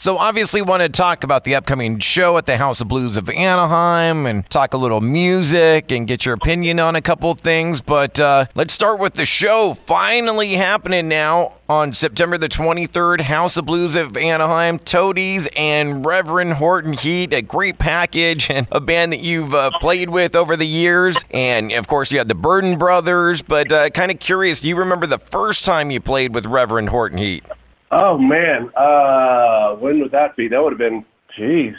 So, obviously, want to talk about the upcoming show at the House of Blues of Anaheim and talk a little music and get your opinion on a couple things. But uh, let's start with the show finally happening now on September the 23rd. House of Blues of Anaheim, Toadies, and Reverend Horton Heat, a great package and a band that you've uh, played with over the years. And of course, you had the Burden Brothers. But uh, kind of curious, do you remember the first time you played with Reverend Horton Heat? Oh man, uh, when would that be? That would have been, geez,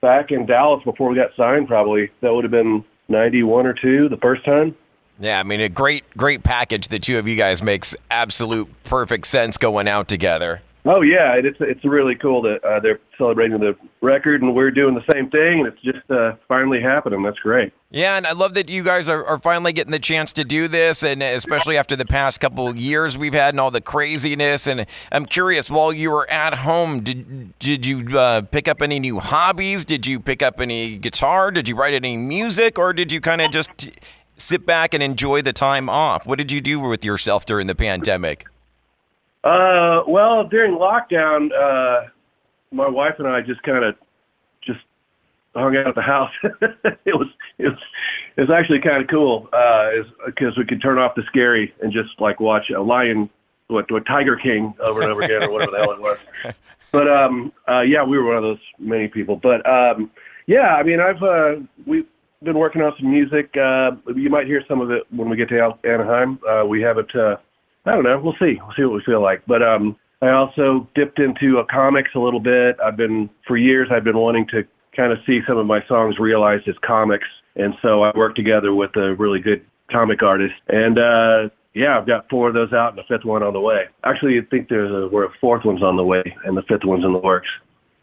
back in Dallas before we got signed. Probably that would have been ninety-one or two the first time. Yeah, I mean a great, great package. The two of you guys makes absolute perfect sense going out together. Oh yeah, it's it's really cool that uh, they're celebrating the record and we're doing the same thing, and it's just uh, finally happening. That's great. Yeah, and I love that you guys are, are finally getting the chance to do this, and especially after the past couple of years we've had and all the craziness. And I'm curious, while you were at home, did did you uh, pick up any new hobbies? Did you pick up any guitar? Did you write any music, or did you kind of just sit back and enjoy the time off? What did you do with yourself during the pandemic? Uh, well, during lockdown, uh, my wife and I just kind of just hung out at the house. it was it was it was actually kind of cool uh, because we could turn off the scary and just like watch a lion, what, what Tiger King over and over again or whatever the hell it was. But um, uh, yeah, we were one of those many people. But um, yeah, I mean, I've uh, we've been working on some music. Uh, you might hear some of it when we get to Anaheim. Uh, we haven't. Uh, I don't know. We'll see. We'll see what we feel like. But um, I also dipped into a comics a little bit. I've been for years. I've been wanting to kind of see some of my songs realized as comics, and so I worked together with a really good comic artist. And uh, yeah, I've got four of those out, and the fifth one on the way. Actually, I think there's a where a fourth one's on the way, and the fifth one's in the works.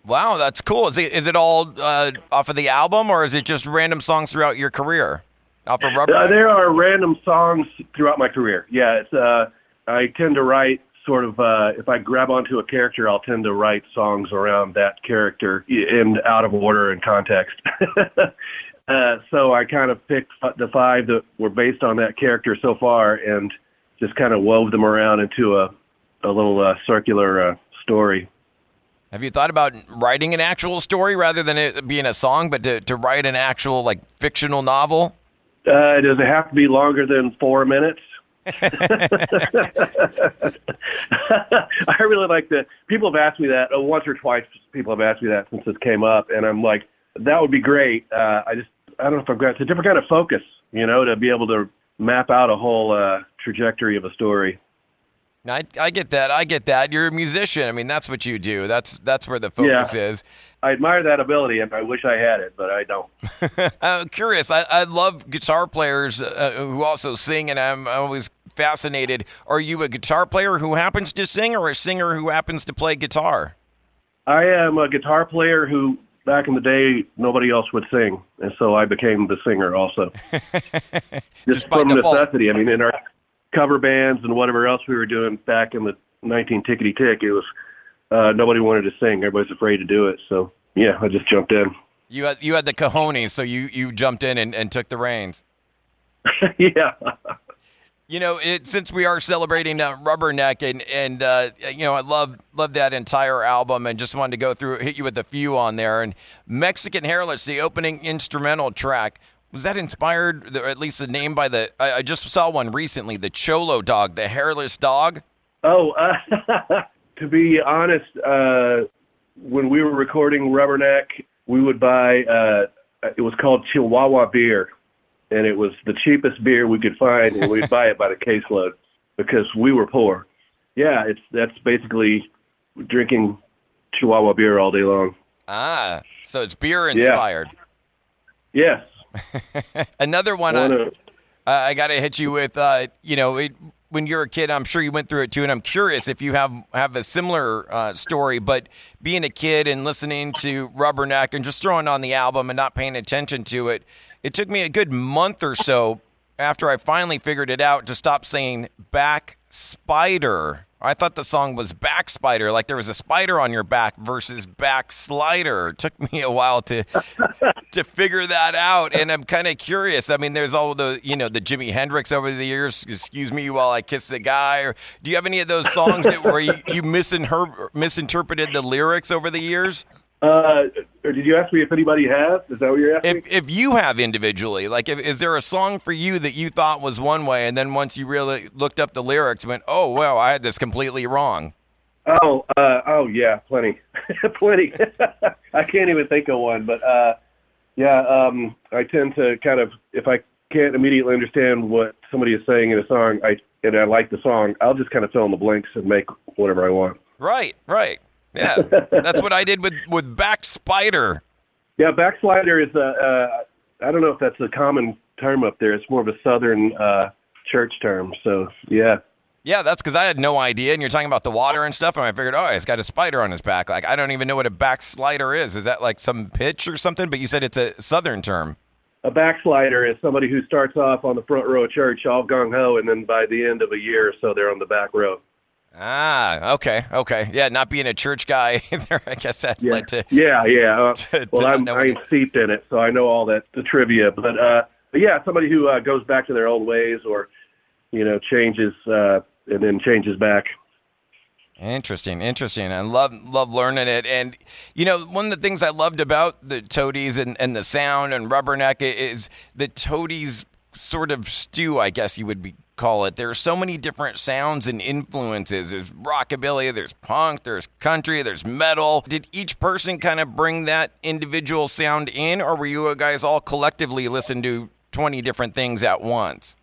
Wow, that's cool. Is it is it all uh, off of the album, or is it just random songs throughout your career? Off of Rubber? Uh, there are random songs throughout my career. Yeah, it's. Uh, I tend to write sort of uh, if I grab onto a character, I'll tend to write songs around that character in out of order and context. uh, so I kind of picked the five that were based on that character so far, and just kind of wove them around into a a little uh, circular uh, story. Have you thought about writing an actual story rather than it being a song, but to, to write an actual like fictional novel? Uh, does it have to be longer than four minutes? I really like that. People have asked me that uh, once or twice. People have asked me that since this came up, and I'm like, that would be great. Uh, I just, I don't know if I've got it's a different kind of focus, you know, to be able to map out a whole uh, trajectory of a story. I, I get that. I get that. You're a musician. I mean, that's what you do. That's that's where the focus Yeah. is. I admire that ability, and I wish I had it, but I don't. I'm curious. I, I love guitar players uh, who also sing, and I'm always fascinated. Are you a guitar player who happens to sing, or a singer who happens to play guitar? I am a guitar player who, back in the day, nobody else would sing, and so I became the singer also. Just, by from default. necessity. I mean, in our cover bands and whatever else we were doing back in the 19 tickety tick, it was uh, nobody wanted to sing. Everybody's afraid to do it. So yeah, I just jumped in. You had you had the cojones, so you you jumped in and, and took the reins. yeah. You know, it, since we are celebrating uh, Rubberneck, and and uh, you know, I love love that entire album, and just wanted to go through, hit you with a few on there. And Mexican Hairless, the opening instrumental track, was that inspired, or at least the name by the? I, I just saw one recently, the Cholo Dog, the hairless dog. Oh, uh, to be honest, uh, when we were recording Rubberneck, we would buy. Uh, it was called Chihuahua beer, and it was the cheapest beer we could find, and we'd buy it by the caseload because we were poor. Yeah, it's that's basically drinking Chihuahua beer all day long. Ah, so it's beer inspired. Yes. Another one. I, uh, I got to hit you with. Uh, you know, it, when you're a kid, I'm sure you went through it too, and I'm curious if you have have a similar uh, story. But being a kid and listening to Rubberneck and just throwing on the album and not paying attention to it, it took me a good month or so after I finally figured it out to stop saying back spider I thought the song was back spider, like there was a spider on your back versus backslider. It took me a while to to figure that out, and I'm kind of curious. I mean, there's all the you know the Jimi Hendrix over the years. Excuse me while I kiss the guy. Or do you have any of those songs that where you, you misinter- misinterpreted the lyrics over the years? Uh, or did you ask me if anybody has? Is that what you're asking? If if you have individually, like, if, is there a song for you that you thought was one way, and then once you really looked up the lyrics, went, oh well, I had this completely wrong. Oh, uh, oh yeah, plenty, plenty. I can't even think of one, but uh, yeah, um, I tend to kind of if I can't immediately understand what somebody is saying in a song, I and I like the song, I'll just kind of fill in the blanks and make whatever I want. Right, right. Yeah, that's what I did with with back spider. Yeah, backslider is a. Uh, I don't know if that's a common term up there. It's more of a southern uh, church term. So yeah. Yeah, that's because I had no idea, and you're talking about the water and stuff, and I figured, oh, he's got a spider on his back. Like I don't even know what a backslider is. Is that like some pitch or something? But you said it's a southern term. A backslider is somebody who starts off on the front row of church, all gung ho, and then by the end of a year or so, they're on the back row. Ah, okay, okay, yeah. Not being a church guy either, I guess that Yeah, led to. yeah, yeah. Uh, to- well, I'm, I'm steeped in it, so I know all that the trivia. But uh, but yeah, somebody who uh, goes back to their old ways, or you know, changes uh, and then changes back. Interesting, interesting. I love love learning it. And you know, one of the things I loved about the Toadies and, and the sound and Rubberneck is the Toadies sort of stew, I guess you would be call it. There are so many different sounds and influences. There's rockabilly, there's punk, there's country, there's metal. Did each person kind of bring that individual sound in, or were you guys all collectively listen to 20 different things at once?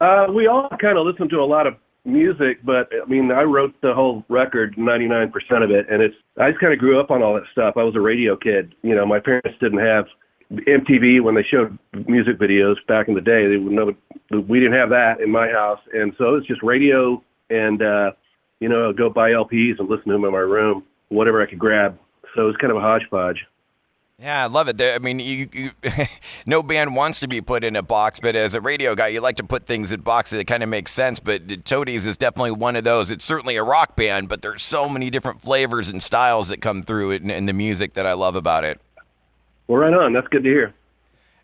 Uh, we all kind of listen to a lot of music, but I mean, I wrote the whole record, 99% of it, and it's, I just kind of grew up on all that stuff. I was a radio kid. You know, my parents didn't have MTV when they showed music videos back in the day. They would know, we didn't have that in my house. And so it was just radio and, uh, you know, go buy LPs and listen to them in my room, whatever I could grab. So it was kind of a hodgepodge. Yeah, I love it. There, I mean, you, you, no band wants to be put in a box, but as a radio guy, you like to put things in boxes that kind of makes sense. But Toadies is definitely one of those. It's certainly a rock band, but there's so many different flavors and styles that come through it in, in the music that I love about it. Well, right on. That's good to hear.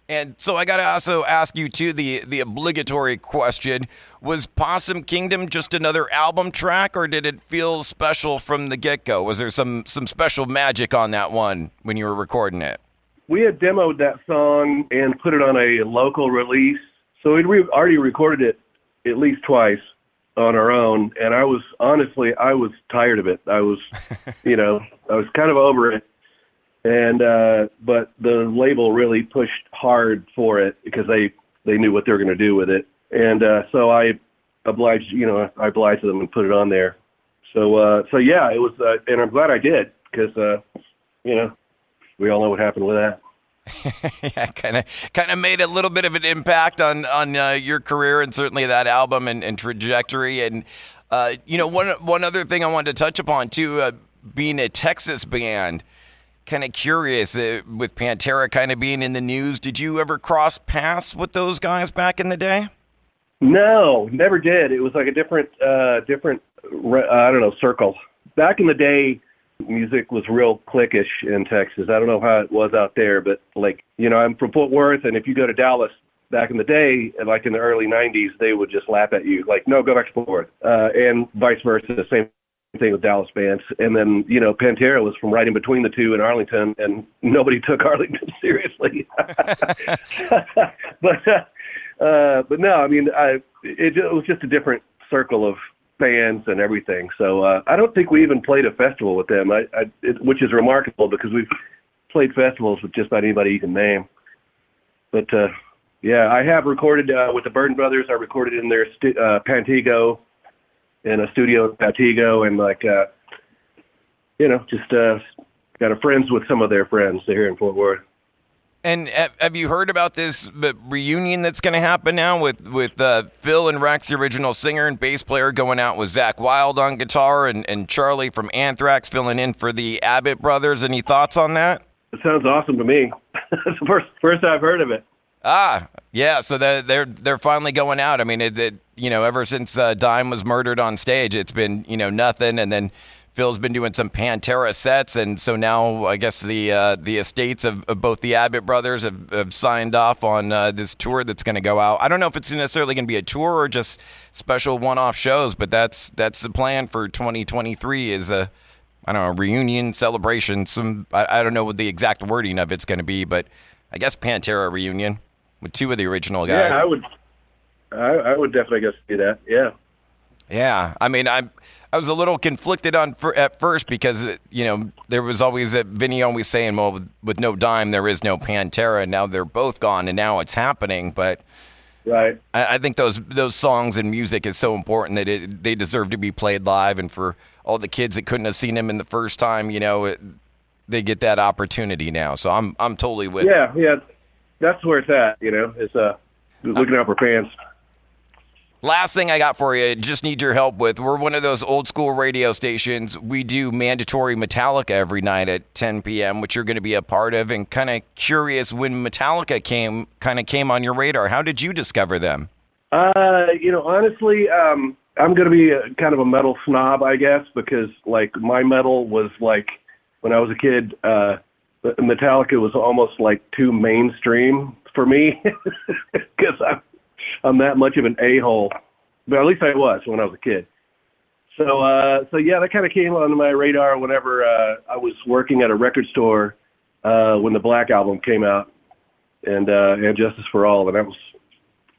And so I got to also ask you too the the obligatory question: Was Possum Kingdom just another album track, or did it feel special from the get go? Was there some some special magic on that one when you were recording it? we had demoed that song and put it on a local release. So we'd re- already recorded it at least twice on our own. And I was honestly, I was tired of it. I was, you know, I was kind of over it. And, uh, but the label really pushed hard for it because they, they knew what they were going to do with it. And, uh, so I obliged, you know, I obliged them and put it on there. So, uh, so yeah, it was, uh, and I'm glad I did because, uh, you know, we all know what happened with that. yeah, kind of kind of made a little bit of an impact on on uh, your career and certainly that album and, and trajectory. And uh, you know, one one other thing I wanted to touch upon too, uh, being a Texas band. Kind of curious uh, with Pantera kind of being in the news. Did you ever cross paths with those guys back in the day? No, never did. It was like a different, uh, different, uh, I don't know, circle. Back in the day, music was real cliquish in Texas. I don't know how it was out there, but like, you know, I'm from Fort Worth, and if you go to Dallas back in the day, like in the early 90s, they would just laugh at you, like, no, go back to Fort Worth. Uh, and vice versa, same thing with Dallas bands. And then, you know, Pantera was from right in between the two in Arlington, and nobody took Arlington seriously. but, uh, uh, but no, I mean, I, it, it was just a different circle of fans and everything. So uh, I don't think we even played a festival with them, I, I, it, which is remarkable because we've played festivals with just about anybody you can name. But uh, yeah, I have recorded uh, with the Burden Brothers. I recorded in their stu- uh, Pantego, in a studio in Pantego, and like, uh, you know, just uh, got a friends with some of their friends here in Fort Worth. And have- you heard about this reunion that's going to happen now with with uh, Phil and Rex, the original singer and bass player, going out with Zakk Wylde on guitar and, and Charlie from Anthrax filling in for the Abbott brothers? Any thoughts on that? It sounds awesome to me. it's the first first I've heard of it. Ah, yeah. So they're they're, they're finally going out. I mean, it, it you know ever since uh, Dime was murdered on stage, it's been you know nothing, and then. Phil's been doing some Pantera sets, and so now I guess the uh, the estates of, of, both the Abbott brothers have, have signed off on uh, this tour that's going to go out. I don't know if it's necessarily going to be a tour or just special one-off shows, but that's that's the plan for 2023 is a I don't know reunion celebration. Some I, I don't know what the exact wording of it's going to be, but I guess Pantera reunion with two of the original guys. Yeah, I would. I, I would definitely guess see that. Yeah. Yeah, I mean, I I was a little conflicted on for, at first because uh, you know there was always that Vinnie always saying, "Well, with, with, no dime, there is no Pantera." Now they're both gone, and now it's happening. But right, I, I think those those songs and music is so important that it, they deserve to be played live, and for all the kids that couldn't have seen them in the first time, you know, it, they get that opportunity now. So I'm I'm totally with. Yeah, yeah, that's where it's at. You know, it's uh looking out for fans. Last thing I got for you, just need your help with. We're one of those old school radio stations. We do mandatory Metallica every night at 10 p.m., which you're going to be a part of. And kind of curious when Metallica came, kind of came on your radar. How did you discover them? Uh, you know, honestly, um, I'm going to be a, kind of a metal snob, I guess, because like my metal was like when I was a kid. Uh, Metallica was almost like too mainstream for me because I'm I'm that much of an a hole, but at least I was when I was a kid. So uh, so yeah, that kind of came onto my radar whenever uh, I was working at a record store uh, when the Black album came out, and uh, and Justice for All, and that was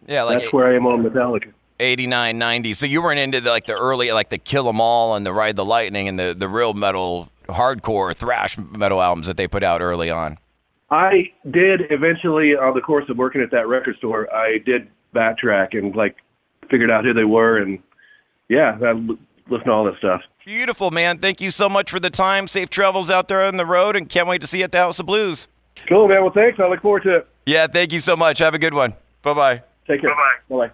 yeah, like that's where I am on Metallica. 89, 90. So you weren't into the, like the early, like the Kill 'Em All and the Ride the Lightning and the the real metal, hardcore thrash metal albums that they put out early on. I did eventually, on the course of working at that record store, I did backtrack and like figured out who they were and yeah, I listen to all that stuff. Beautiful, man. Thank you so much for the time. Safe travels out there on the road and can't wait to see you at the House of Blues. Cool, man. Well, thanks. I look forward to it. Yeah, thank you so much. Have a good one. Bye bye. Take care. Bye bye. Bye bye.